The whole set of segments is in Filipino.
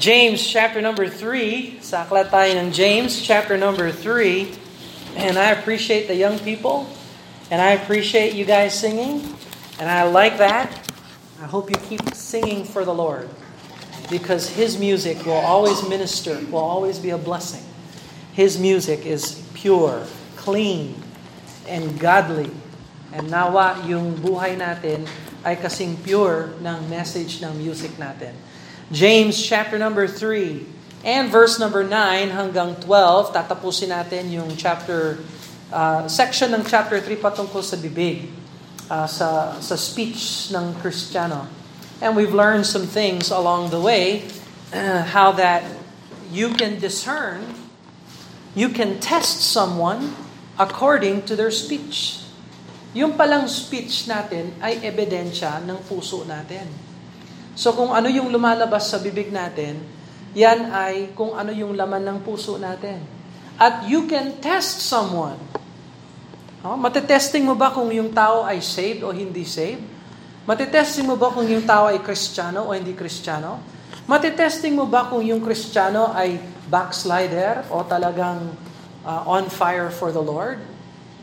James chapter number 3. Saklat tayo ng James chapter number 3. And I appreciate the young people. And I appreciate you guys singing. And I like that. I hope you keep singing for the Lord. Because His music will always minister, will always be a blessing. His music is pure, clean, and godly. And nawa yung buhay natin ay kasing pure ng message ng music natin. James chapter number 3 and verse number 9 hanggang 12, tatapusin natin yung chapter uh, section ng chapter 3 patungkol sa bibig, uh, sa sa speech ng Kristiyano. And we've learned some things along the way uh, how that you can discern, you can test someone according to their speech. Yung palang speech natin ay ebidensya ng puso natin. So kung ano yung lumalabas sa bibig natin, yan ay kung ano yung laman ng puso natin. At you can test someone. Oh, matetesting mo ba kung yung tao ay saved o hindi saved? Matetesting mo ba kung yung tao ay kristyano o hindi kristyano? Matetesting mo ba kung yung kristyano ay backslider o talagang uh, on fire for the Lord?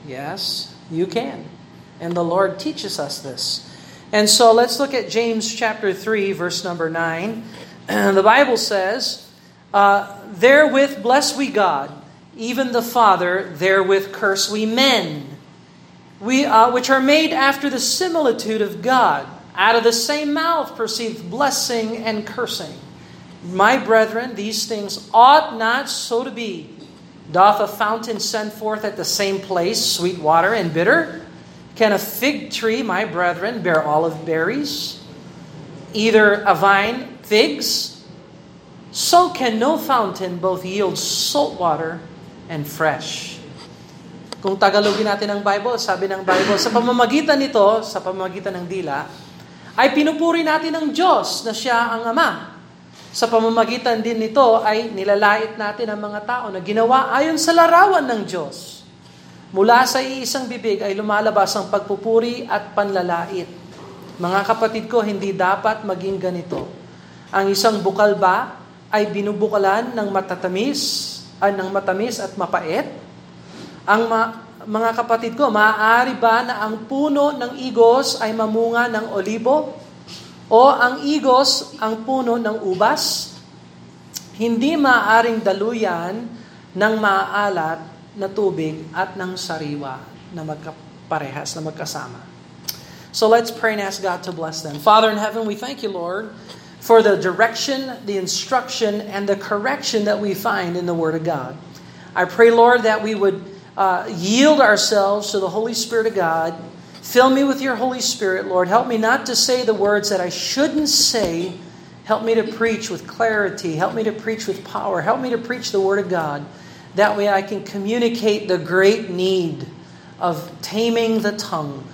Yes, you can. And the Lord teaches us this. And so let's look at James chapter 3, verse number 9. the Bible says, uh, Therewith bless we God, even the Father, therewith curse we men, we, uh, which are made after the similitude of God. Out of the same mouth proceed blessing and cursing. My brethren, these things ought not so to be. Doth a fountain send forth at the same place sweet water and bitter? Can a fig tree, my brethren, bear olive berries? Either a vine, figs? So can no fountain both yield salt water and fresh. Kung Tagalogin natin ang Bible, sabi ng Bible, sa pamamagitan nito, sa pamamagitan ng dila, ay pinupuri natin ang Diyos na siya ang Ama. Sa pamamagitan din nito ay nilalait natin ang mga tao na ginawa ayon sa larawan ng Diyos. Mula sa iisang bibig ay lumalabas ang pagpupuri at panlalait. Mga kapatid ko, hindi dapat maging ganito. Ang isang bukal ba ay binubukalan ng matatamis, ay ng matamis at mapait? Ang ma- mga kapatid ko, maaari ba na ang puno ng igos ay mamunga ng olibo? O ang igos ang puno ng ubas? Hindi maaaring daluyan ng maalat na tubig at ng sariwa na magkaparehas, na magkasama. So let's pray and ask God to bless them. Father in heaven, we thank you, Lord, for the direction, the instruction, and the correction that we find in the Word of God. I pray, Lord, that we would uh, yield ourselves to the Holy Spirit of God. Fill me with your Holy Spirit, Lord. Help me not to say the words that I shouldn't say. Help me to preach with clarity. Help me to preach with power. Help me to preach the Word of God. That way I can communicate the great need of taming the tongue.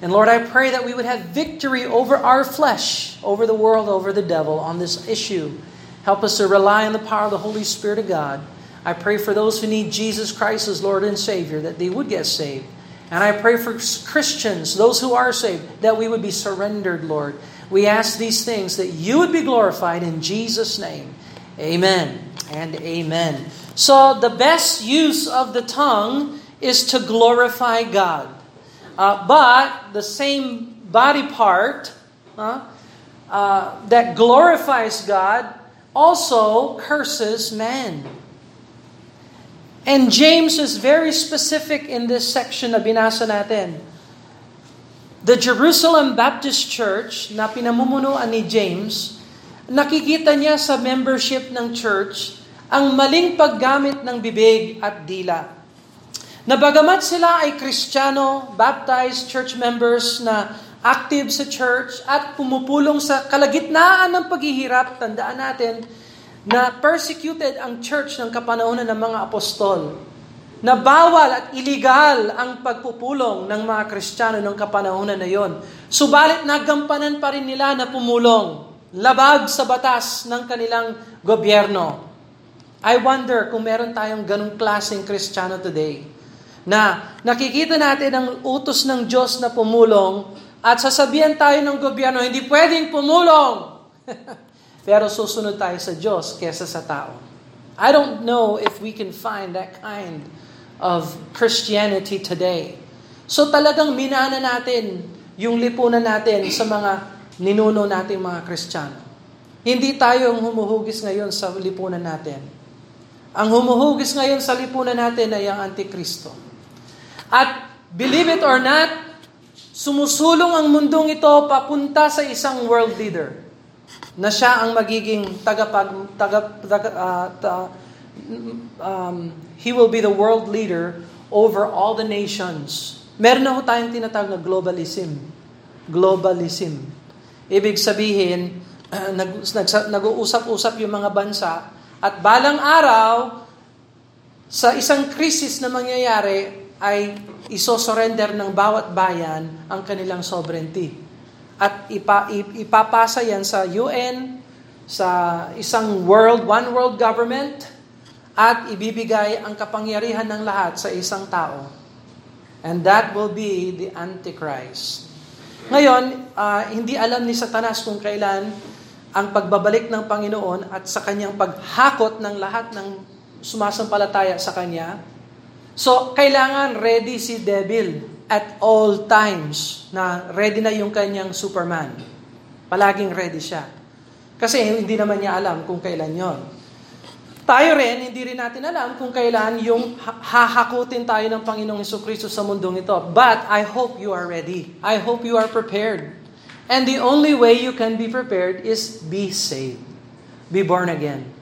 And Lord, I pray that we would have victory over our flesh, over the world, over the devil on this issue. Help us to rely on the power of the Holy Spirit of God. I pray for those who need Jesus Christ as Lord and Savior that they would get saved. And I pray for Christians, those who are saved, that we would be surrendered, Lord. We ask these things that you would be glorified in Jesus' name. Amen and amen. So the best use of the tongue is to glorify God. Uh, but the same body part uh, uh, that glorifies God also curses man. And James is very specific in this section na binasa natin. The Jerusalem Baptist Church na pinamumunuan ni James, nakikita niya sa membership ng church ang maling paggamit ng bibig at dila. Na bagamat sila ay Kristiyano, baptized church members na active sa church at pumupulong sa kalagitnaan ng paghihirap, tandaan natin na persecuted ang church ng kapanahonan ng mga apostol. Na bawal at illegal ang pagpupulong ng mga Kristiyano ng kapanahonan na yon. Subalit nagampanan pa rin nila na pumulong labag sa batas ng kanilang gobyerno. I wonder kung meron tayong ganong klaseng Kristiyano today na nakikita natin ang utos ng Diyos na pumulong at sasabihan tayo ng gobyerno, hindi pwedeng pumulong. pero susunod tayo sa Diyos kesa sa tao. I don't know if we can find that kind of Christianity today. So talagang minana natin yung lipunan natin sa mga ninuno nating mga Kristiyano. Hindi tayo ang humuhugis ngayon sa lipunan natin. Ang humuhugis ngayon sa lipunan natin ay ang Antikristo. At believe it or not, sumusulong ang mundong ito papunta sa isang world leader na siya ang magiging tagapag taga, taga uh, ta, um, he will be the world leader over all the nations. Meron na ho tayong tinatawag na globalism. Globalism. Ibig sabihin, uh, nag, nag, nag-uusap-usap yung mga bansa at balang araw, sa isang krisis na mangyayari, ay isosurrender ng bawat bayan ang kanilang sovereignty at ipa, ipapasa yan sa UN, sa isang world, one world government, at ibibigay ang kapangyarihan ng lahat sa isang tao. And that will be the Antichrist. Ngayon, uh, hindi alam ni Satanas kung kailan ang pagbabalik ng Panginoon at sa kanyang paghakot ng lahat ng sumasampalataya sa Kanya. So, kailangan ready si devil at all times na ready na yung kanyang Superman. Palaging ready siya. Kasi hindi naman niya alam kung kailan yon. Tayo rin, hindi rin natin alam kung kailan yung hahakutin tayo ng Panginoong Kristo sa mundong ito. But I hope you are ready. I hope you are prepared. And the only way you can be prepared is be saved. Be born again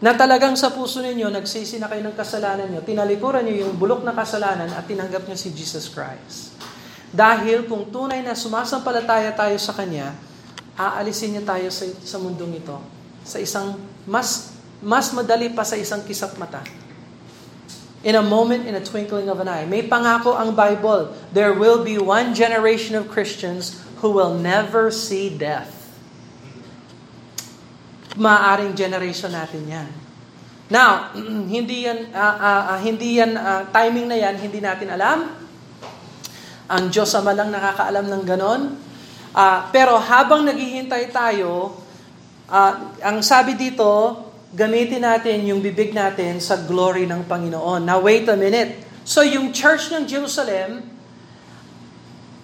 na talagang sa puso ninyo, nagsisi na kayo ng kasalanan nyo, tinalikuran nyo yung bulok na kasalanan at tinanggap nyo si Jesus Christ. Dahil kung tunay na sumasampalataya tayo sa Kanya, aalisin niya tayo sa, sa mundong ito sa isang mas mas madali pa sa isang kisap mata. In a moment, in a twinkling of an eye. May pangako ang Bible, there will be one generation of Christians who will never see death maaring generation natin yan. Now, hindi yan, uh, uh, uh, hindi yan uh, timing na yan, hindi natin alam. Ang Diyos ama lang nakakaalam ng ganon. Uh, pero habang naghihintay tayo, uh, ang sabi dito, gamitin natin yung bibig natin sa glory ng Panginoon. Now, wait a minute. So, yung church ng Jerusalem,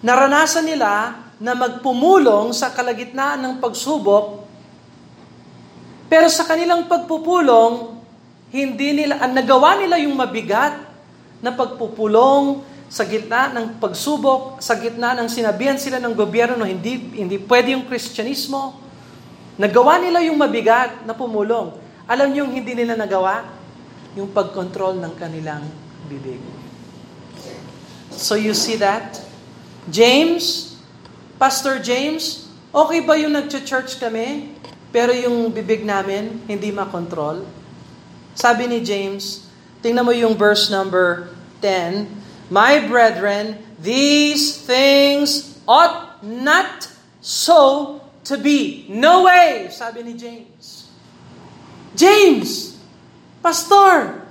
naranasan nila na magpumulong sa kalagitnaan ng pagsubok pero sa kanilang pagpupulong, hindi nila, ang nagawa nila yung mabigat na pagpupulong sa gitna ng pagsubok, sa gitna ng sinabihan sila ng gobyerno hindi, hindi pwede yung kristyanismo. Nagawa nila yung mabigat na pumulong. Alam niyo yung hindi nila nagawa? Yung pagkontrol ng kanilang bibig. So you see that? James, Pastor James, okay ba yung nag-church kami? Pero yung bibig namin, hindi makontrol. Sabi ni James, tingnan mo yung verse number 10, My brethren, these things ought not so to be. No way, sabi ni James. James, Pastor,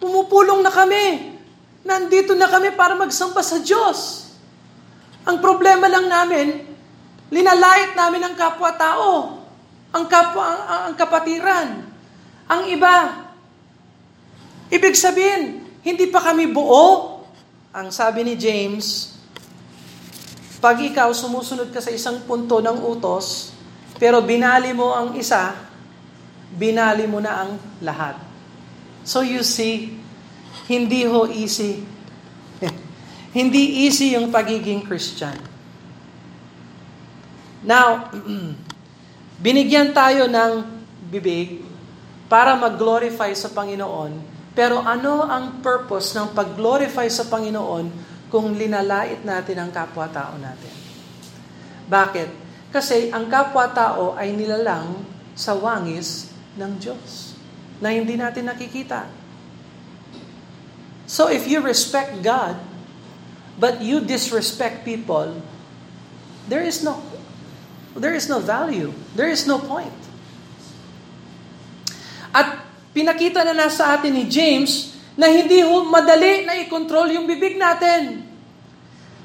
pumupulong na kami. Nandito na kami para magsamba sa Diyos. Ang problema lang namin, linalait namin ang kapwa-tao ang, kapwa, ang, ang kapatiran. Ang iba, ibig sabihin, hindi pa kami buo. Ang sabi ni James, pag ikaw sumusunod ka sa isang punto ng utos, pero binali mo ang isa, binali mo na ang lahat. So you see, hindi ho easy. Hindi easy yung pagiging Christian. Now, Binigyan tayo ng bibig para mag-glorify sa Panginoon. Pero ano ang purpose ng pag-glorify sa Panginoon kung linalait natin ang kapwa-tao natin? Bakit? Kasi ang kapwa-tao ay nilalang sa wangis ng Diyos na hindi natin nakikita. So if you respect God, but you disrespect people, there is no there is no value. There is no point. At pinakita na nasa atin ni James na hindi madali na i-control yung bibig natin.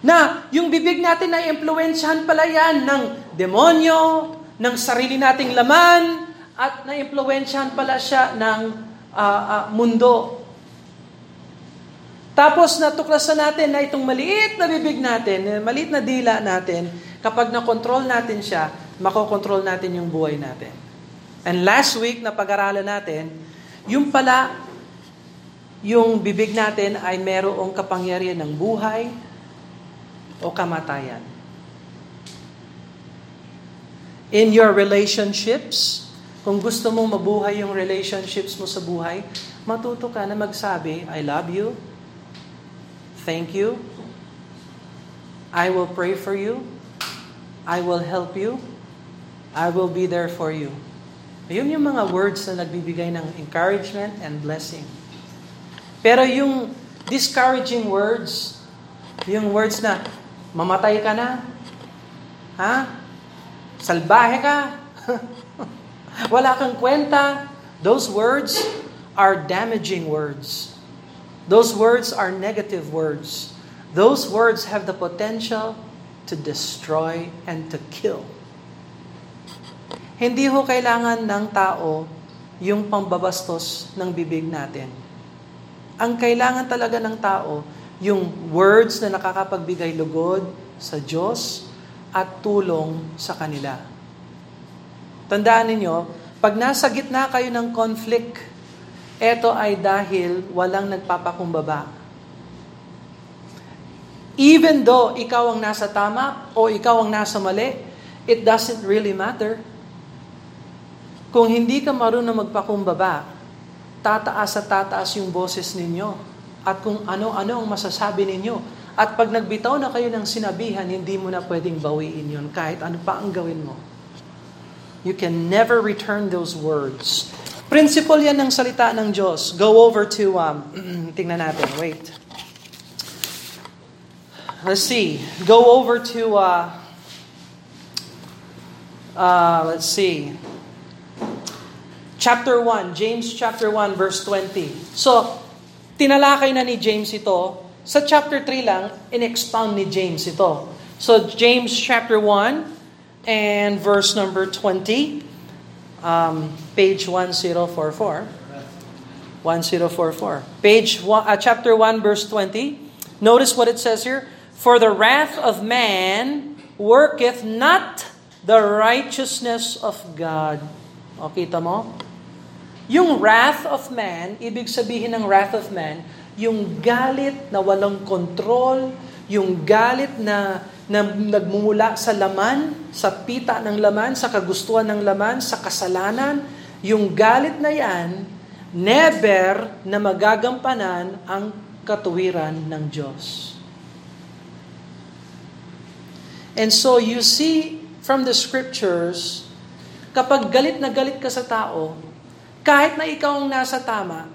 Na yung bibig natin na impluensyahan pala yan ng demonyo, ng sarili nating laman at naimpluwensyahan pala siya ng uh, uh, mundo. Tapos natuklasan natin na itong maliit na bibig natin, maliit na dila natin, kapag na-control natin siya, makokontrol natin yung buhay natin. And last week na pag-aralan natin, yung pala, yung bibig natin ay merong kapangyarihan ng buhay o kamatayan. In your relationships, kung gusto mong mabuhay yung relationships mo sa buhay, matuto ka na magsabi, I love you, thank you, I will pray for you, I will help you, I will be there for you. Ayun yung mga words na nagbibigay ng encouragement and blessing. Pero yung discouraging words, yung words na, mamatay ka na, ha? Salbahe ka, wala kang kwenta, those words are damaging words. Those words are negative words. Those words have the potential to destroy and to kill. Hindi ho kailangan ng tao yung pambabastos ng bibig natin. Ang kailangan talaga ng tao, yung words na nakakapagbigay lugod sa Diyos at tulong sa kanila. Tandaan ninyo, pag nasa gitna kayo ng conflict, ito ay dahil walang nagpapakumbaba. Even though ikaw ang nasa tama o ikaw ang nasa mali, it doesn't really matter kung hindi ka marunong magpakumbaba, tataas at tataas yung boses ninyo. At kung ano-ano ang masasabi ninyo. At pag nagbitaw na kayo ng sinabihan, hindi mo na pwedeng bawiin yun kahit ano pa ang gawin mo. You can never return those words. Principle yan ng salita ng Diyos. Go over to, um, tingnan natin, wait. Let's see. Go over to, uh, uh, let's see chapter 1, James chapter 1 verse 20. So, tinalakay na ni James ito. Sa chapter 3 lang, in-expound ni James ito. So, James chapter 1 and verse number 20, um, page 1044. 1044. Page one, uh, chapter 1 verse 20. Notice what it says here. For the wrath of man worketh not the righteousness of God. O, kita mo? Yung wrath of man, ibig sabihin ng wrath of man, yung galit na walang kontrol, yung galit na, na nagmumula sa laman, sa pita ng laman, sa kagustuhan ng laman, sa kasalanan, yung galit na yan, never na magagampanan ang katuwiran ng Diyos. And so you see from the scriptures, kapag galit na galit ka sa tao, kahit na ikaw ang nasa tama,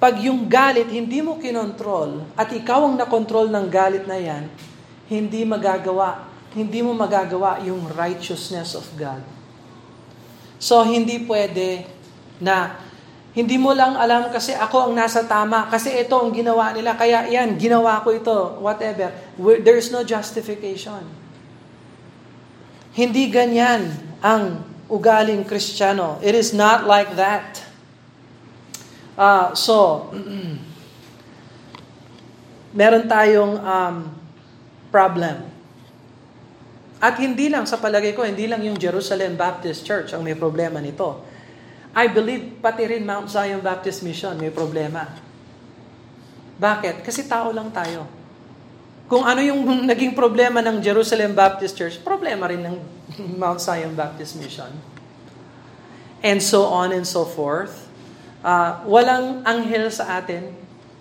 pag yung galit hindi mo kinontrol at ikaw ang nakontrol ng galit na yan, hindi magagawa, hindi mo magagawa yung righteousness of God. So, hindi pwede na hindi mo lang alam kasi ako ang nasa tama, kasi ito ang ginawa nila, kaya yan, ginawa ko ito, whatever. There's no justification. Hindi ganyan ang ugaling Kristiyano. It is not like that. Uh, so, meron tayong um, problem. At hindi lang, sa palagay ko, hindi lang yung Jerusalem Baptist Church ang may problema nito. I believe pati rin Mount Zion Baptist Mission may problema. Bakit? Kasi tao lang tayo. Kung ano yung naging problema ng Jerusalem Baptist Church, problema rin ng Mount Zion Baptist Mission. And so on and so forth. Uh, walang anghel sa atin.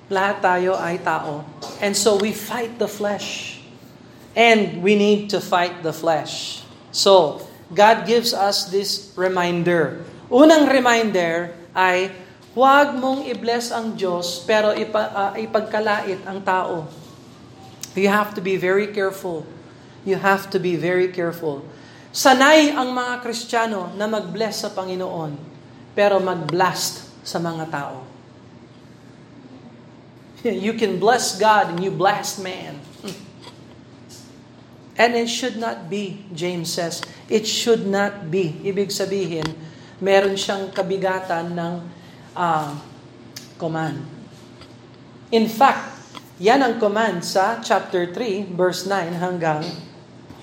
Lahat tayo ay tao. And so we fight the flesh. And we need to fight the flesh. So, God gives us this reminder. Unang reminder ay, huwag mong i-bless ang Diyos, pero ipa, uh, ipagkalait ang tao. You have to be very careful. You have to be very careful. Sanay ang mga Kristiyano na mag-bless sa Panginoon, pero mag-blast sa mga tao. You can bless God and you blast man. And it should not be, James says. It should not be. Ibig sabihin, meron siyang kabigatan ng uh, command. In fact, yan ang command sa chapter 3, verse 9 hanggang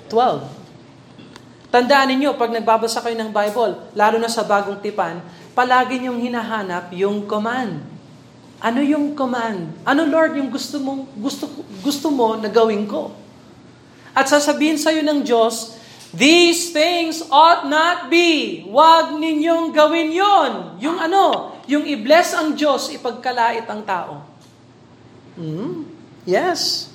12. Tandaan ninyo, pag nagbabasa kayo ng Bible, lalo na sa bagong tipan, palagi niyong hinahanap yung command. Ano yung command? Ano Lord yung gusto mo gusto gusto mo na gawin ko? At sasabihin sa iyo ng Diyos, these things ought not be. Huwag ninyong gawin 'yon. Yung ano, yung i-bless ang Diyos, ipagkalait ang tao. Hmm? Yes.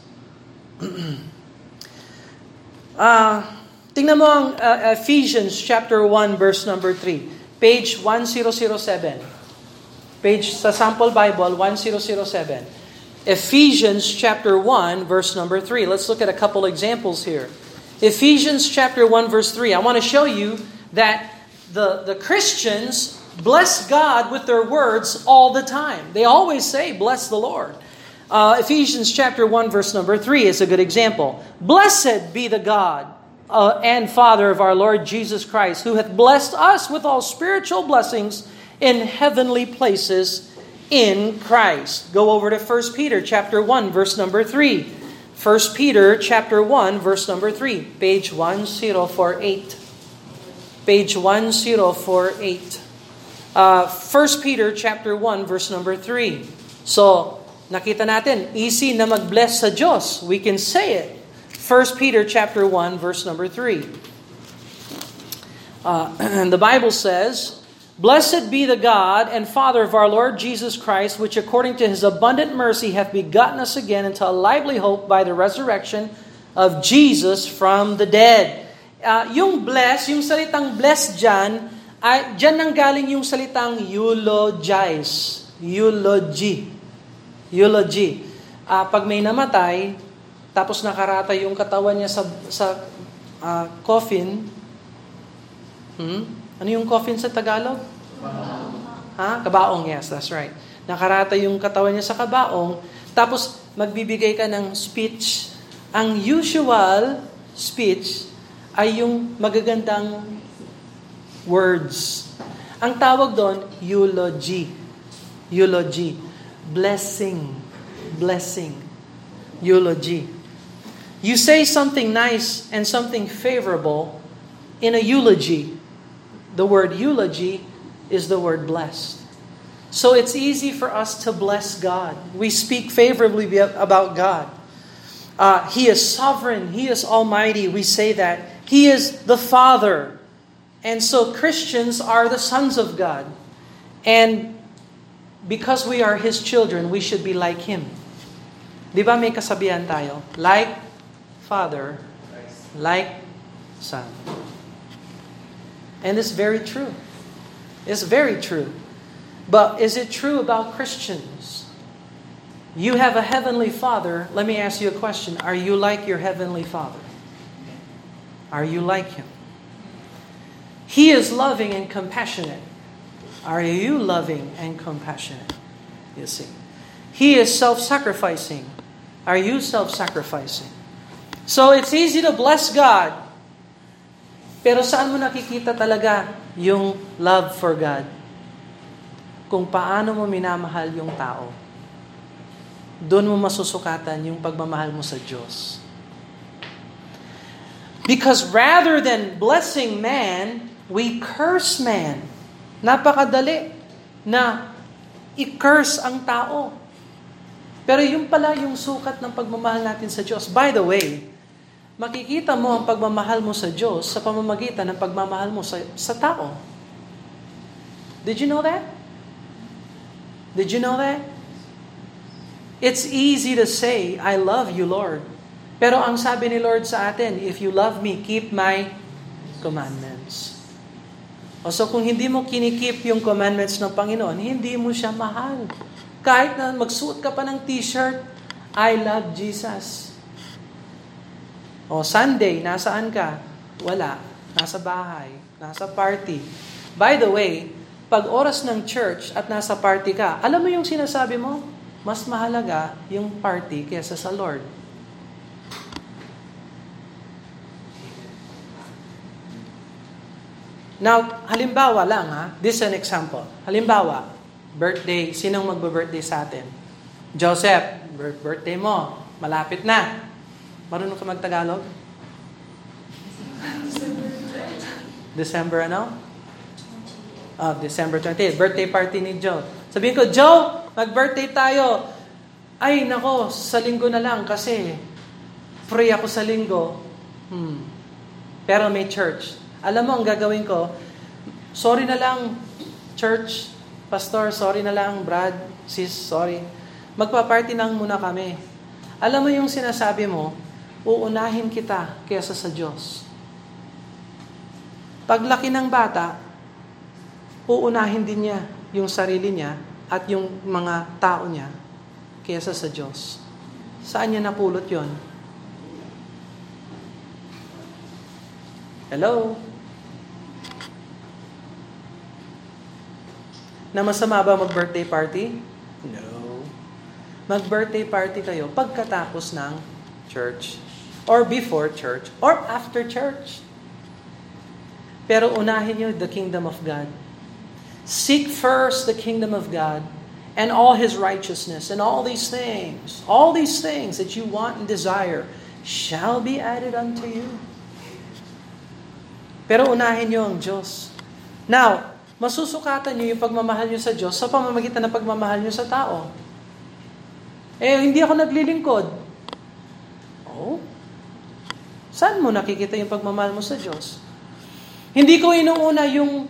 Uh, tingnan mo ang uh, Ephesians chapter 1 verse number 3. Page 1007. Page sa sample Bible 1007. Ephesians chapter 1 verse number 3. Let's look at a couple examples here. Ephesians chapter 1 verse 3. I want to show you that the, the Christians bless God with their words all the time. They always say, bless the Lord. Uh, Ephesians chapter 1 verse number 3 is a good example. Blessed be the God uh, and Father of our Lord Jesus Christ, who hath blessed us with all spiritual blessings in heavenly places in Christ. Go over to 1 Peter chapter 1 verse number 3. 1 Peter chapter 1 verse number 3, page 1048. Page 1048. Uh, 1 Peter chapter 1 verse number 3. So, nakita natin, easy na mag-bless sa Diyos. We can say it. 1 Peter chapter 1 verse number 3. Uh, the Bible says, Blessed be the God and Father of our Lord Jesus Christ, which according to his abundant mercy hath begotten us again into a lively hope by the resurrection of Jesus from the dead. Uh, yung bless, yung salitang bless dyan, ay, dyan nang galing yung salitang eulogize. Eulogy. Eulogy. Uh, pag may namatay, tapos nakarata yung katawan niya sa, sa uh, coffin, hmm? Ano yung coffin sa Tagalog? Ha? Kabaong, yes, that's right. Nakarata yung katawan niya sa kabaong, tapos magbibigay ka ng speech. Ang usual speech ay yung magagandang words. Ang tawag doon, eulogy. Eulogy. Blessing. Blessing. Eulogy. You say something nice and something favorable in a eulogy. The word eulogy is the word blessed. So it's easy for us to bless God. We speak favorably about God. Uh, he is sovereign. He is almighty. We say that. He is the Father. And so Christians are the sons of God. And because we are His children, we should be like Him. Di ba may kasabihan tayo? Like Father, like Son. And it's very true. It's very true. But is it true about Christians? You have a heavenly Father. Let me ask you a question. Are you like your heavenly Father? Are you like Him? He is loving and compassionate. Are you loving and compassionate? You see. He is self sacrificing. Are you self sacrificing? So it's easy to bless God pero saan mo nakikita talaga yung love for God? Kung paano mo minamahal yung tao. Doon mo masusukatan yung pagmamahal mo sa Diyos. Because rather than blessing man, we curse man. Napakadali na i-curse ang tao. Pero yung pala yung sukat ng pagmamahal natin sa Diyos. By the way, makikita mo ang pagmamahal mo sa Diyos sa pamamagitan ng pagmamahal mo sa, sa tao. Did you know that? Did you know that? It's easy to say, I love you, Lord. Pero ang sabi ni Lord sa atin, if you love me, keep my commandments. O so kung hindi mo kinikip yung commandments ng Panginoon, hindi mo siya mahal. Kahit na magsuot ka pa ng t-shirt, I love Jesus. O Sunday, nasaan ka? Wala. Nasa bahay. Nasa party. By the way, pag oras ng church at nasa party ka, alam mo yung sinasabi mo? Mas mahalaga yung party kesa sa Lord. Now, halimbawa lang ha, this is an example. Halimbawa, birthday, sinong magbe-birthday sa atin? Joseph, birthday mo, malapit na. Marunong ka magtagalog? December ano? Oh, December 28. Birthday party ni Joe. Sabihin ko, Joe, mag-birthday tayo. Ay, nako, sa linggo na lang kasi free ako sa linggo. Hmm. Pero may church. Alam mo, ang gagawin ko, sorry na lang, church, pastor, sorry na lang, Brad, sis, sorry. Magpa-party lang muna kami. Alam mo yung sinasabi mo, uunahin kita kaysa sa Diyos. Paglaki ng bata, uunahin din niya yung sarili niya at yung mga tao niya kaysa sa Diyos. Saan niya napulot yon? Hello? Na masama ba mag-birthday party? No. Mag-birthday party kayo pagkatapos ng church. Or before church. Or after church. Pero unahin nyo the kingdom of God. Seek first the kingdom of God and all His righteousness and all these things, all these things that you want and desire shall be added unto you. Pero unahin nyo ang Diyos. Now, masusukatan nyo yung pagmamahal nyo sa Diyos sa pamamagitan ng pagmamahal nyo sa tao. Eh, hindi ako naglilingkod. Oh? Saan mo nakikita yung pagmamahal mo sa Diyos? Hindi ko inuuna yung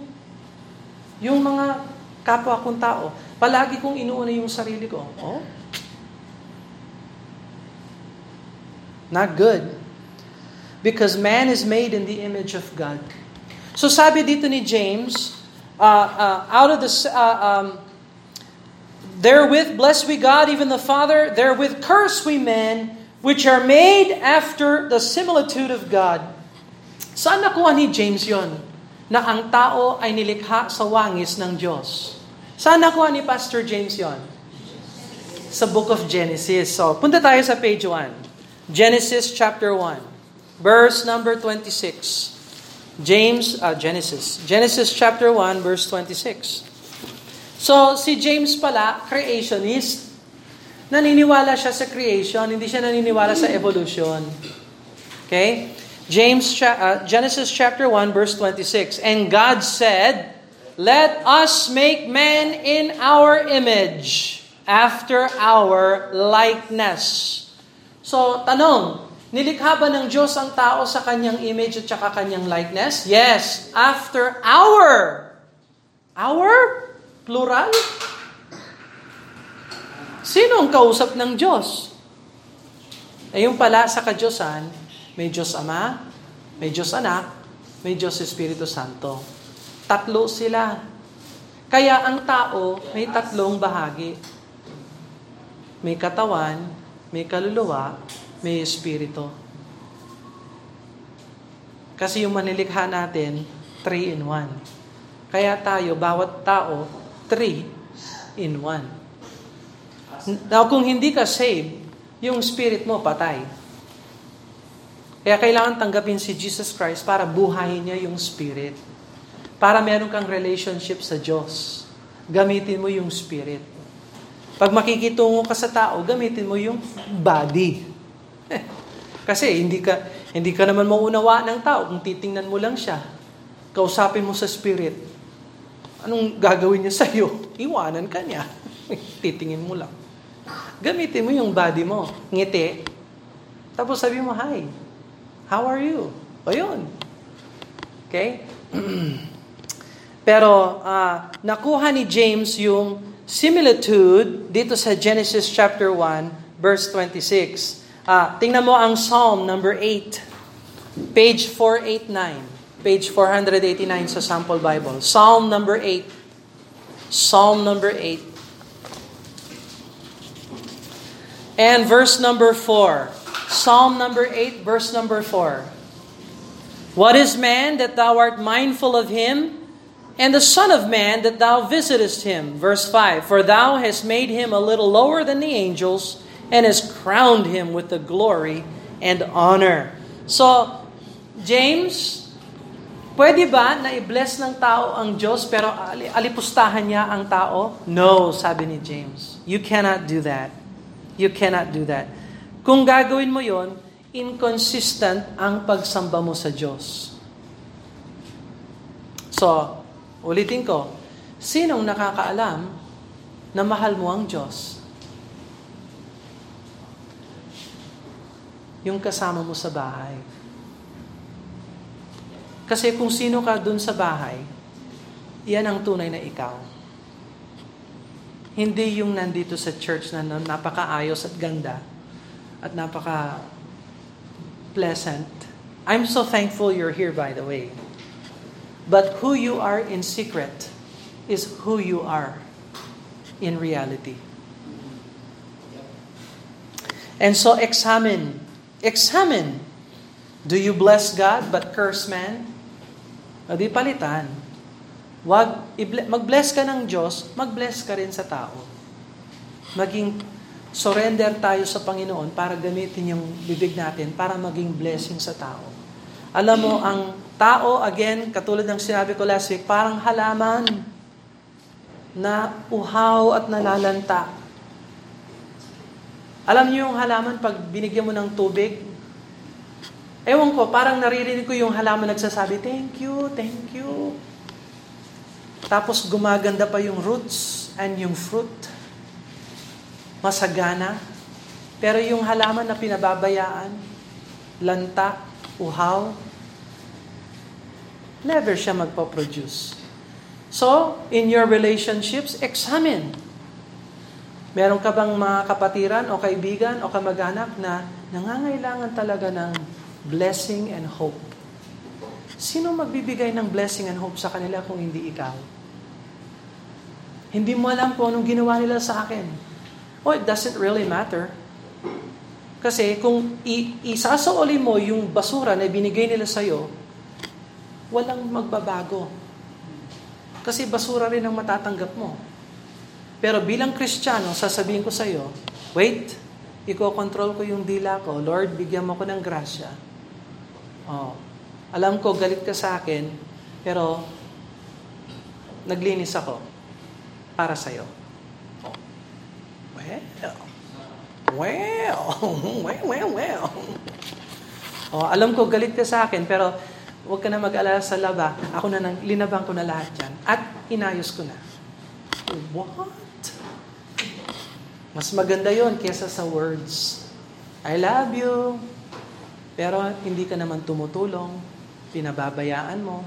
yung mga kapwa kong tao. Palagi kong inuuna yung sarili ko. Oh? Not good. Because man is made in the image of God. So sabi dito ni James, uh, uh, out of the, uh, um, therewith bless we God, even the Father, therewith curse we men, which are made after the similitude of God. Saan nakuha ni James yon? Na ang tao ay nilikha sa wangis ng Diyos. Saan nakuha ni Pastor James yon? Sa book of Genesis. So, punta tayo sa page 1. Genesis chapter 1. Verse number 26. James, uh, Genesis. Genesis chapter 1, verse 26. So, si James pala, creationist. Naniniwala siya sa creation, hindi siya naniniwala sa evolution. Okay? James uh, Genesis chapter 1 verse 26. And God said, "Let us make man in our image, after our likeness." So, tanong, Nilikha ba ng Diyos ang tao sa kanyang image at saka kanyang likeness? Yes. After our. Our? Plural? Sino ang kausap ng Diyos? Eh pala sa kadyosan, may Diyos Ama, may Diyos Anak, may Diyos Espiritu Santo. Tatlo sila. Kaya ang tao may tatlong bahagi. May katawan, may kaluluwa, may espiritu. Kasi yung manilikha natin, 3 in 1. Kaya tayo, bawat tao, 3 in 1. Now, kung hindi ka saved, yung spirit mo patay. Kaya kailangan tanggapin si Jesus Christ para buhayin niya yung spirit. Para meron kang relationship sa Diyos. Gamitin mo yung spirit. Pag makikitungo ka sa tao, gamitin mo yung body. Kasi hindi ka hindi ka naman mauunawa ng tao kung titingnan mo lang siya. Kausapin mo sa spirit. Anong gagawin niya sa iyo? Iwanan ka niya. Titingin mo lang. Gamitin mo yung body mo. Ngiti. Tapos sabi mo, Hi. How are you? O yun. Okay? Pero uh, nakuha ni James yung similitude dito sa Genesis chapter 1 verse 26. Ah, tingnan mo ang Psalm number 8. Page 489. Page 489 sa Sample Bible. Psalm number 8. Psalm number 8. And verse number 4. Psalm number 8, verse number 4. What is man that thou art mindful of him, and the Son of Man that thou visitest him? Verse 5. For thou hast made him a little lower than the angels, and hast crowned him with the glory and honor. So, James, Pwede ba na i-bless ng tao ang Diyos pero alipustahan niya ang tao? No, sabi ni James. You cannot do that. You cannot do that. Kung gagawin mo yon, inconsistent ang pagsamba mo sa Diyos. So, ulitin ko, sinong nakakaalam na mahal mo ang Diyos? Yung kasama mo sa bahay. Kasi kung sino ka dun sa bahay, yan ang tunay na ikaw. Hindi yung nandito sa church na napakaayos at ganda at napaka pleasant. I'm so thankful you're here, by the way. But who you are in secret is who you are in reality. And so examine, examine. Do you bless God but curse man? O palitan. Wag, mag-bless ka ng Diyos, mag-bless ka rin sa tao. Maging surrender tayo sa Panginoon para gamitin yung bibig natin para maging blessing sa tao. Alam mo, ang tao, again, katulad ng sinabi ko last week, parang halaman na uhaw at nalalanta. Alam niyo yung halaman pag binigyan mo ng tubig, Ewan ko, parang naririnig ko yung halaman nagsasabi, thank you, thank you. Tapos gumaganda pa yung roots and yung fruit. Masagana. Pero yung halaman na pinababayaan, lanta, uhaw, never siya magpo-produce. So, in your relationships, examine. Meron ka bang mga kapatiran o kaibigan o kamag-anak na nangangailangan talaga ng blessing and hope. Sino magbibigay ng blessing and hope sa kanila kung hindi ikaw? Hindi mo alam kung anong ginawa nila sa akin. Oh, it doesn't really matter. Kasi kung isasauli mo yung basura na binigay nila sa'yo, walang magbabago. Kasi basura rin ang matatanggap mo. Pero bilang Kristiyano, sasabihin ko sa'yo, wait, iko-control ko yung dila ko. Lord, bigyan mo ko ng grasya Oh. Alam ko, galit ka sa akin, pero naglinis ako para sa'yo. Well, well, well, well, well. Oh, alam ko, galit ka sa akin, pero huwag ka na mag-alala sa laba. Ako na nang, linabang ko na lahat yan. At inayos ko na. What? Mas maganda yon kesa sa words. I love you. Pero hindi ka naman tumutulong, pinababayaan mo.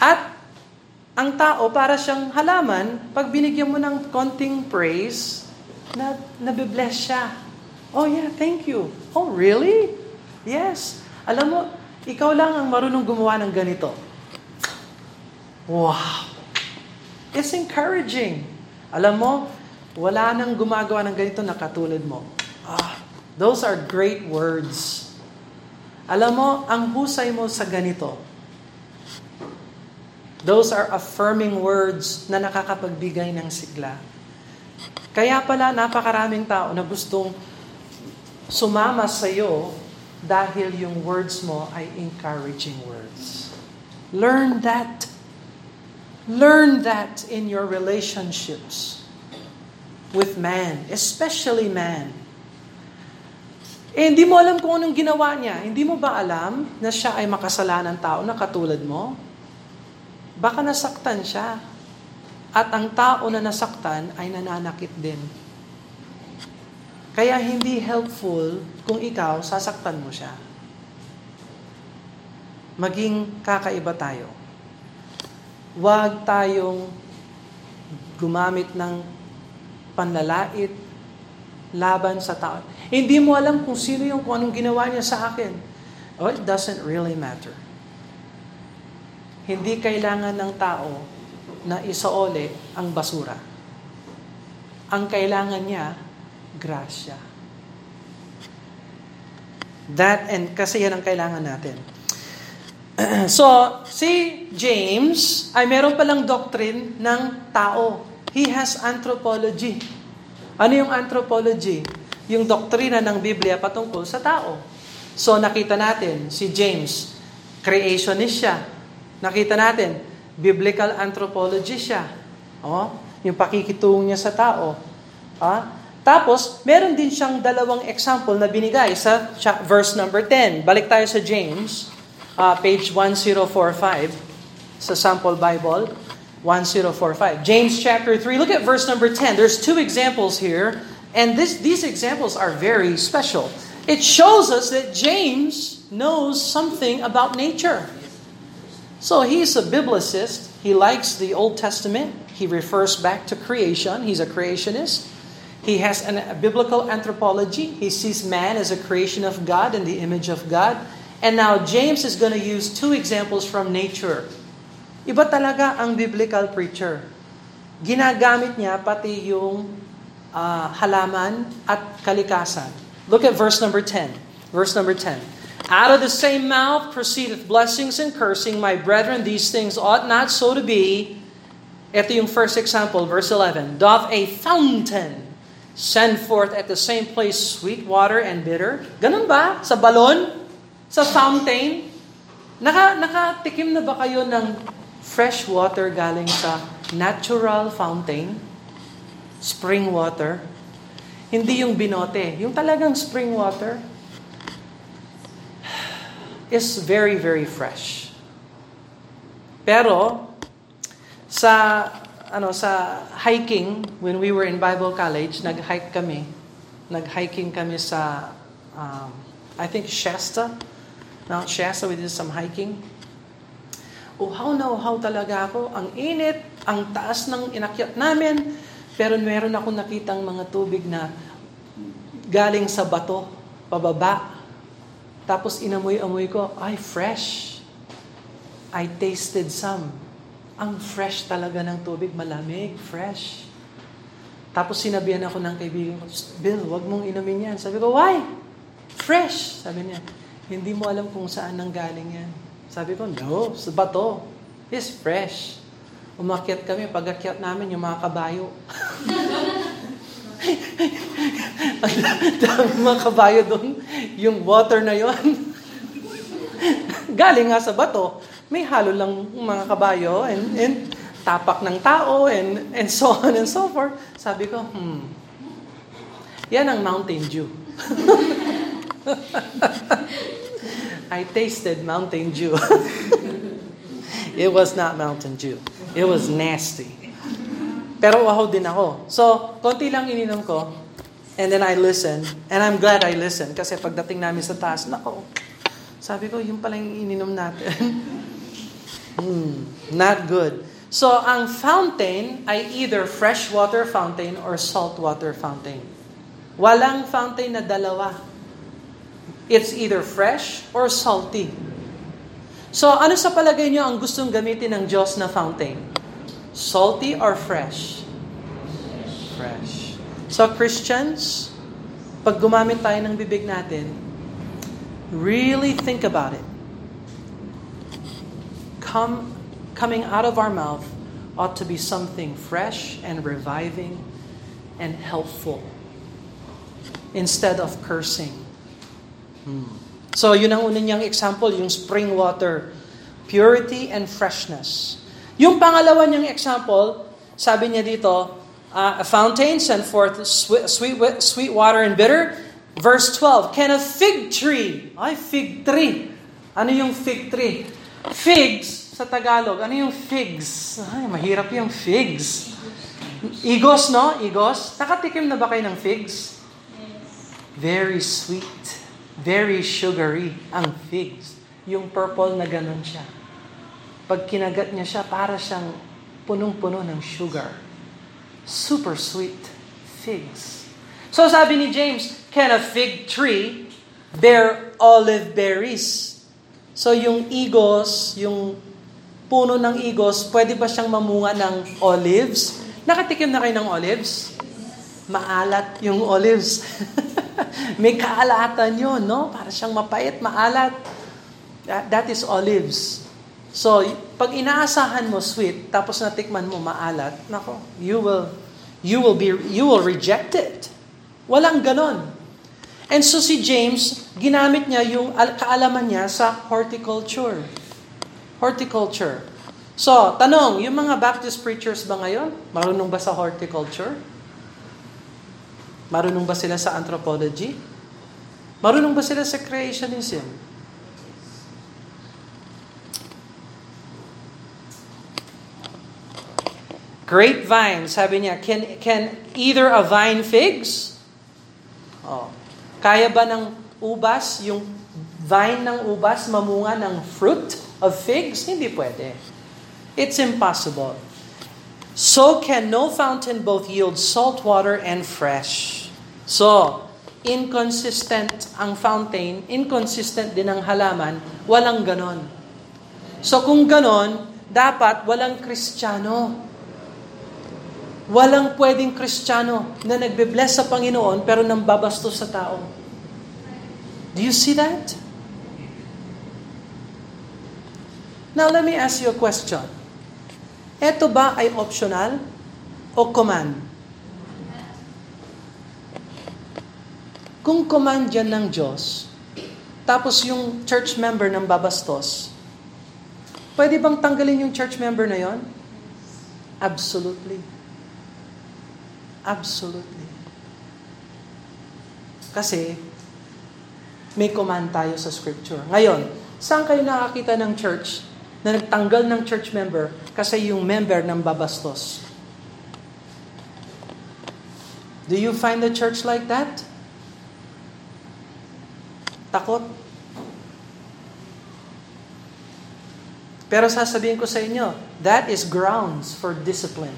At ang tao, para siyang halaman, pag binigyan mo ng konting praise, na, nabibless siya. Oh yeah, thank you. Oh really? Yes. Alam mo, ikaw lang ang marunong gumawa ng ganito. Wow. It's encouraging. Alam mo, wala nang gumagawa ng ganito na katulad mo. Ah, those are great words. Alam mo, ang husay mo sa ganito, those are affirming words na nakakapagbigay ng sigla. Kaya pala napakaraming tao na gustong sumama sa iyo dahil yung words mo ay encouraging words. Learn that. Learn that in your relationships with man, especially man. Eh, hindi mo alam kung anong ginawa niya. Hindi mo ba alam na siya ay makasalanan tao na katulad mo? Baka nasaktan siya. At ang tao na nasaktan ay nananakit din. Kaya hindi helpful kung ikaw sasaktan mo siya. Maging kakaiba tayo. Huwag tayong gumamit ng panlalait, laban sa tao. Hindi mo alam kung sino yung kung anong ginawa niya sa akin. Oh, it doesn't really matter. Hindi kailangan ng tao na isaole ang basura. Ang kailangan niya, grasya. That and kasi yan ang kailangan natin. so, si James ay meron palang doctrine ng tao. He has anthropology. Ano yung anthropology? Yung doktrina ng Biblia patungkol sa tao. So nakita natin, si James, creationist siya. Nakita natin, biblical anthropologist siya. Oh, yung pakikitungo niya sa tao. Ah? Tapos, meron din siyang dalawang example na binigay sa verse number 10. Balik tayo sa James, uh, page 1045, sa sample Bible, 1045. James chapter 3, look at verse number 10. There's two examples here, and this, these examples are very special. It shows us that James knows something about nature. So he's a biblicist. He likes the Old Testament. He refers back to creation. He's a creationist. He has an, a biblical anthropology. He sees man as a creation of God in the image of God. And now James is going to use two examples from nature. Iba talaga ang biblical preacher. Ginagamit niya pati yung uh, halaman at kalikasan. Look at verse number 10. Verse number 10. Out of the same mouth proceedeth blessings and cursing. My brethren, these things ought not so to be. Ito yung first example, verse 11. Doth a fountain send forth at the same place sweet water and bitter? Ganun ba? Sa balon? Sa fountain? Naka, nakatikim na ba kayo ng fresh water galing sa natural fountain? Spring water? Hindi yung binote. Yung talagang spring water is very, very fresh. Pero, sa ano sa hiking when we were in Bible College, nag-hike kami. Nag-hiking kami sa um, I think Shasta. Mount Shasta, we did some hiking. Uhaw na uhaw talaga ako. Ang init, ang taas ng inakyat namin. Pero meron ako nakitang mga tubig na galing sa bato, pababa. Tapos inamoy-amoy ko, ay fresh. I tasted some ang fresh talaga ng tubig, malamig, fresh. Tapos sinabihan ako ng kaibigan ko, Bill, wag mong inumin yan. Sabi ko, why? Fresh. Sabi niya, hindi mo alam kung saan nang galing yan. Sabi ko, no, sa bato. It's fresh. Umakyat kami, pag-akyat namin yung mga kabayo. Ang dami mga kabayo doon. Yung water na yon Galing nga sa bato may halo lang mga kabayo and, and tapak ng tao and, and so on and so forth. Sabi ko, hmm, yan ang Mountain Dew. I tasted Mountain Dew. it was not Mountain Dew. It was nasty. Pero wahaw din ako. So, konti lang ininom ko. And then I listened. And I'm glad I listened. Kasi pagdating namin sa taas, nako, sabi ko, yung pala yung ininom natin. Mm, not good. So, ang fountain ay either freshwater fountain or saltwater fountain. Walang fountain na dalawa. It's either fresh or salty. So, ano sa palagay nyo ang gustong gamitin ng Diyos na fountain? Salty or fresh? Fresh. So, Christians, pag gumamit tayo ng bibig natin, really think about it come, coming out of our mouth ought to be something fresh and reviving and helpful instead of cursing. Hmm. So yun ang unang niyang example, yung spring water, purity and freshness. Yung pangalawa niyang example, sabi niya dito, uh, a fountain send forth sweet, sweet, sweet water and bitter. Verse 12, can a fig tree, ay fig tree, ano yung fig tree? Figs, sa Tagalog, ano yung figs? Ay, mahirap yung figs. Igos, no? Igos. Nakatikim na ba kayo ng figs? Very sweet. Very sugary ang figs. Yung purple na ganun siya. Pag kinagat niya siya, para siyang punong-puno ng sugar. Super sweet figs. So sabi ni James, can a fig tree bear olive berries? So yung igos, yung puno ng igos, pwede ba siyang mamunga ng olives? Nakatikim na kayo ng olives? Maalat yung olives. May kaalatan yun, no? Para siyang mapait, maalat. That, that is olives. So, pag inaasahan mo sweet, tapos natikman mo maalat, nako, you will you will be you will reject it. Walang ganon. And so si James, ginamit niya yung kaalaman niya sa horticulture. Horticulture. So, tanong, yung mga Baptist preachers ba ngayon, marunong ba sa horticulture? Marunong ba sila sa anthropology? Marunong ba sila sa creationism? Grapevine, sabi niya, can, can either a vine figs? Oh. Kaya ba ng ubas, yung vine ng ubas, mamunga ng fruit of figs? Hindi pwede. It's impossible. So can no fountain both yield salt water and fresh. So, inconsistent ang fountain, inconsistent din ang halaman, walang ganon. So kung ganon, dapat walang kristyano. Walang pwedeng kristyano na nagbe-bless sa Panginoon pero nang babastos sa tao. Do you see that? Now let me ask you a question. Ito ba ay optional o command? Kung command yan ng Diyos, tapos yung church member ng babastos, pwede bang tanggalin yung church member na yon? Absolutely. Absolutely. Kasi, may command tayo sa scripture. Ngayon, saan kayo nakakita ng church na nagtanggal ng church member kasi yung member ng babastos? Do you find the church like that? Takot? Pero sasabihin ko sa inyo, that is grounds for discipline.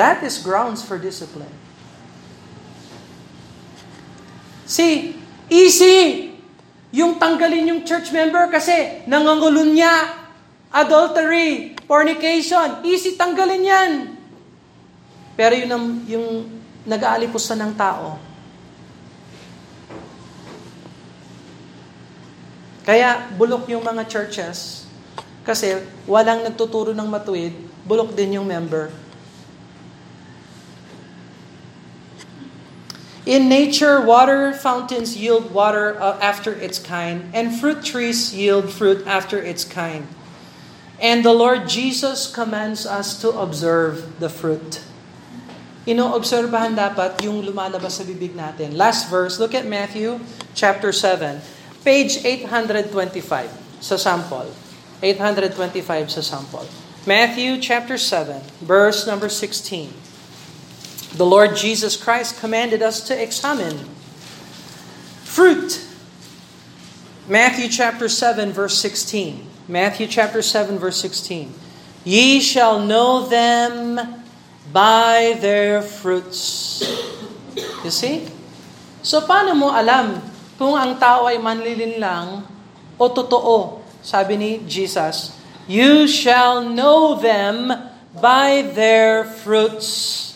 That is grounds for discipline. See, easy yung tanggalin yung church member kasi nangangulun niya, adultery, fornication, easy tanggalin yan. Pero yun ang, yung nag-aalipusan ng tao. Kaya bulok yung mga churches kasi walang nagtuturo ng matuwid, bulok din yung member. In nature, water fountains yield water uh, after its kind, and fruit trees yield fruit after its kind. And the Lord Jesus commands us to observe the fruit. Inoobserbahan dapat yung lumalabas sa bibig natin. Last verse, look at Matthew chapter 7, page 825 sa sample. 825 sa sample. Matthew chapter 7, verse number 16. The Lord Jesus Christ commanded us to examine fruit. Matthew chapter 7, verse 16. Matthew chapter 7, verse 16. Ye shall know them by their fruits. You see? So, paano mo alam kung ang tao ay manlilin lang o totoo? Sabi ni Jesus, You shall know them by their fruits.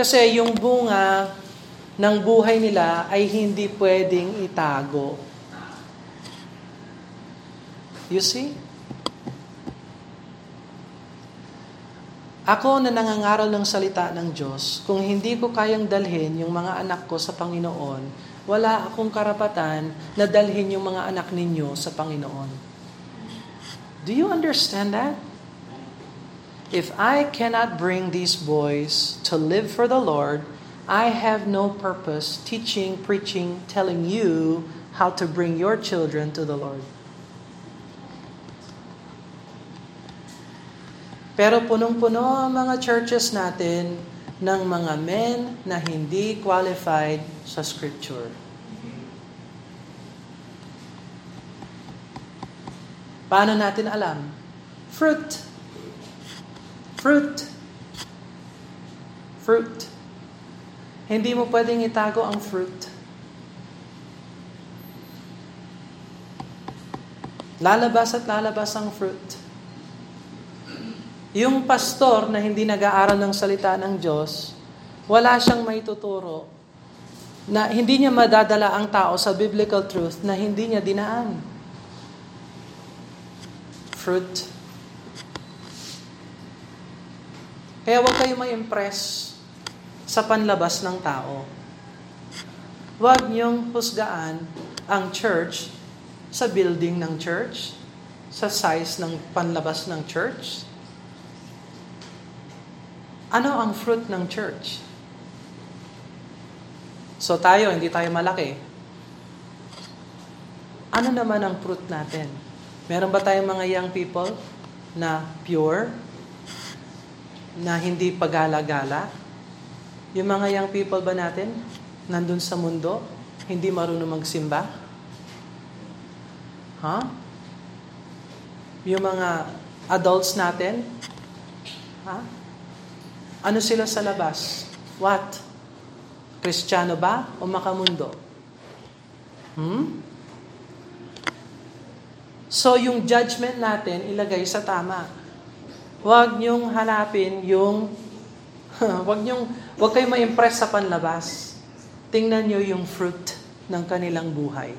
Kasi yung bunga ng buhay nila ay hindi pwedeng itago. You see? Ako na nangangaral ng salita ng Diyos, kung hindi ko kayang dalhin yung mga anak ko sa Panginoon, wala akong karapatan na dalhin yung mga anak ninyo sa Panginoon. Do you understand that? If I cannot bring these boys to live for the Lord, I have no purpose teaching, preaching, telling you how to bring your children to the Lord. Pero punong-puno ang mga churches natin ng mga men na hindi qualified sa Scripture. Paano natin alam? Fruit. Fruit. Fruit. Hindi mo pwedeng itago ang fruit. Lalabas at lalabas ang fruit. Yung pastor na hindi nag-aaral ng salita ng Diyos, wala siyang maituturo na hindi niya madadala ang tao sa biblical truth na hindi niya dinaan. Fruit. Kaya huwag kayo ma-impress sa panlabas ng tao. Huwag niyong husgaan ang church sa building ng church, sa size ng panlabas ng church. Ano ang fruit ng church? So tayo, hindi tayo malaki. Ano naman ang fruit natin? Meron ba tayong mga young people na pure, na hindi pagala-gala? Yung mga young people ba natin, nandun sa mundo, hindi marunong magsimba? Ha? Huh? Yung mga adults natin, ha? Ano sila sa labas? What? Kristiyano ba o makamundo? Hmm? So, yung judgment natin, ilagay sa tama. Huwag niyong hanapin yung, huwag niyong, huwag kayong ma-impress sa panlabas. Tingnan niyo yung fruit ng kanilang buhay.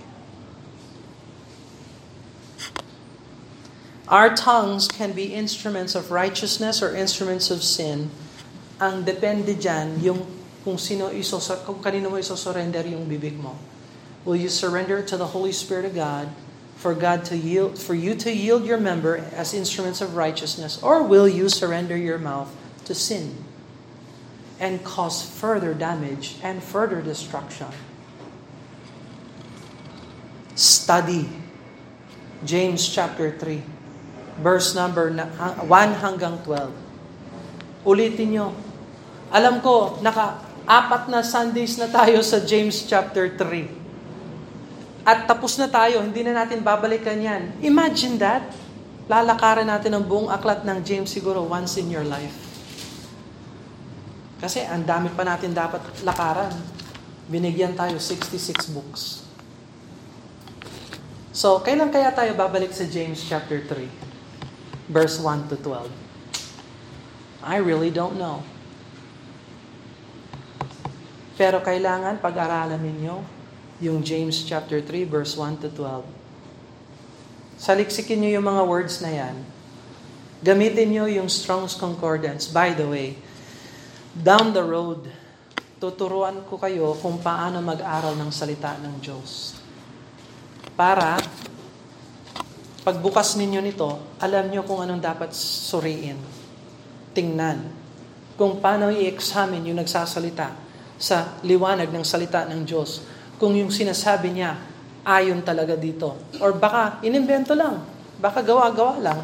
Our tongues can be instruments of righteousness or instruments of sin. Ang depende dyan, yung kung sino iso, kung kanino mo iso-surrender yung bibig mo. Will you surrender to the Holy Spirit of God for God to yield for you to yield your member as instruments of righteousness or will you surrender your mouth to sin and cause further damage and further destruction? Study James chapter 3 verse number 1 hanggang 12 ulitin nyo. Alam ko naka apat na Sundays na tayo sa James chapter 3 at tapos na tayo, hindi na natin babalikan yan. Imagine that. Lalakaran natin ang buong aklat ng James siguro once in your life. Kasi ang dami pa natin dapat lakaran. Binigyan tayo 66 books. So, kailan kaya tayo babalik sa James chapter 3? Verse 1 to 12. I really don't know. Pero kailangan pag-aralan ninyo yung James chapter 3 verse 1 to 12. Saliksikin niyo yung mga words na yan. Gamitin niyo yung Strong's Concordance. By the way, down the road, tuturuan ko kayo kung paano mag-aral ng salita ng Diyos. Para pagbukas ninyo nito, alam niyo kung anong dapat suriin, tingnan, kung paano i-examine yung nagsasalita sa liwanag ng salita ng Diyos kung yung sinasabi niya ayon talaga dito. Or baka inimbento lang. Baka gawa-gawa lang.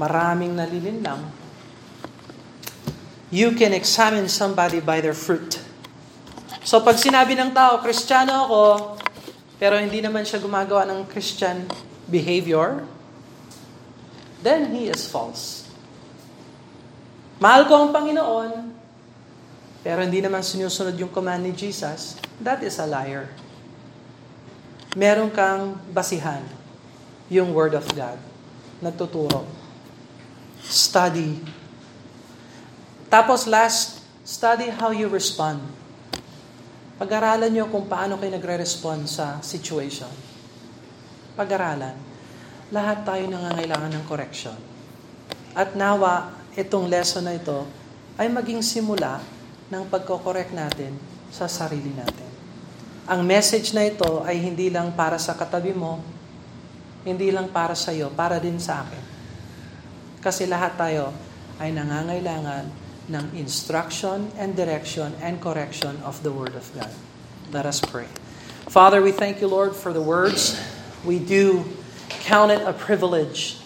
Maraming nalilin lang. You can examine somebody by their fruit. So pag sinabi ng tao, Kristiyano ako, pero hindi naman siya gumagawa ng Christian behavior, then he is false. Mahal ko ang Panginoon, pero hindi naman sinusunod yung command ni Jesus, that is a liar. Meron kang basihan, yung Word of God, nagtuturo. Study. Tapos last, study how you respond. Pag-aralan nyo kung paano kayo nagre-respond sa situation. Pag-aralan. Lahat tayo nangangailangan ng correction. At nawa, itong lesson na ito ay maging simula ng pagkokorek natin sa sarili natin. Ang message na ito ay hindi lang para sa katabi mo, hindi lang para sa iyo, para din sa akin. Kasi lahat tayo ay nangangailangan ng instruction and direction and correction of the Word of God. Let us pray. Father, we thank you, Lord, for the words. We do count it a privilege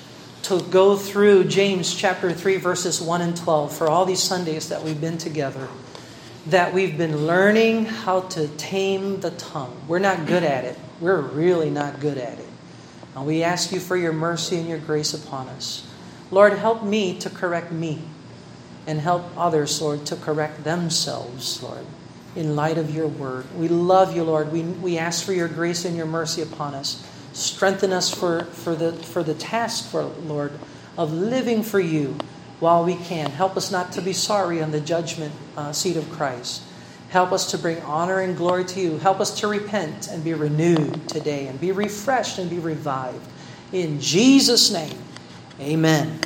to go through James chapter 3, verses 1 and 12 for all these Sundays that we've been together that we've been learning how to tame the tongue. We're not good at it. We're really not good at it. And we ask you for your mercy and your grace upon us. Lord, help me to correct me and help others, Lord, to correct themselves, Lord, in light of your word. We love you, Lord. We, we ask for your grace and your mercy upon us. Strengthen us for, for, the, for the task, for, Lord, of living for you while we can. Help us not to be sorry on the judgment uh, seat of Christ. Help us to bring honor and glory to you. Help us to repent and be renewed today and be refreshed and be revived. In Jesus' name, amen.